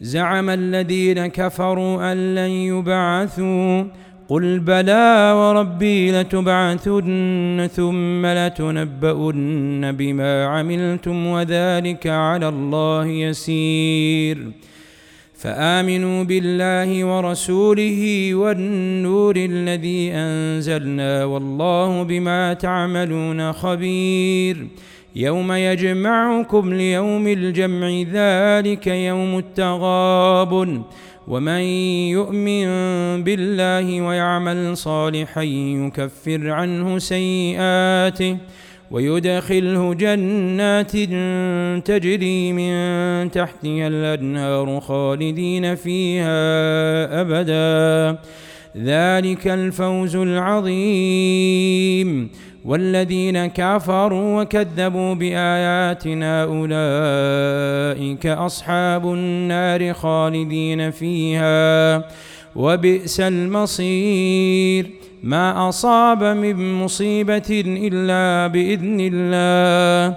زعم الذين كفروا أن لن يبعثوا. قل بلى وربي لتبعثن ثم لتنبؤن بما عملتم وذلك على الله يسير. فآمنوا بالله ورسوله والنور الذي أنزلنا والله بما تعملون خبير. يوم يجمعكم ليوم الجمع ذلك يوم التغاب ومن يؤمن بالله ويعمل صالحا يكفر عنه سيئاته ويدخله جنات تجري من تحتها الأنهار خالدين فيها أبدا. ذلك الفوز العظيم. والذين كفروا وكذبوا بآياتنا أولئك أصحاب النار خالدين فيها. وبئس المصير. ما أصاب من مصيبة إلا بإذن الله.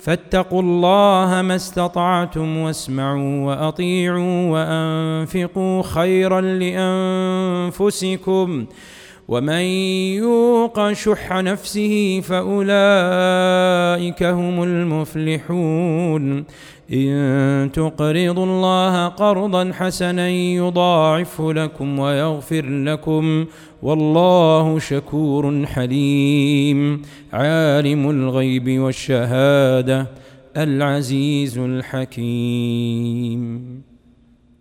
فاتقوا الله ما استطعتم واسمعوا وأطيعوا وأنفقوا خيرا لأنفسكم ومن يوق شح نفسه فأولئك هم المفلحون. إن تقرضوا الله قرضا حسنا يضاعفه لكم ويغفر لكم والله شكور حليم. عالم الغيب والشهادة العزيز الحكيم.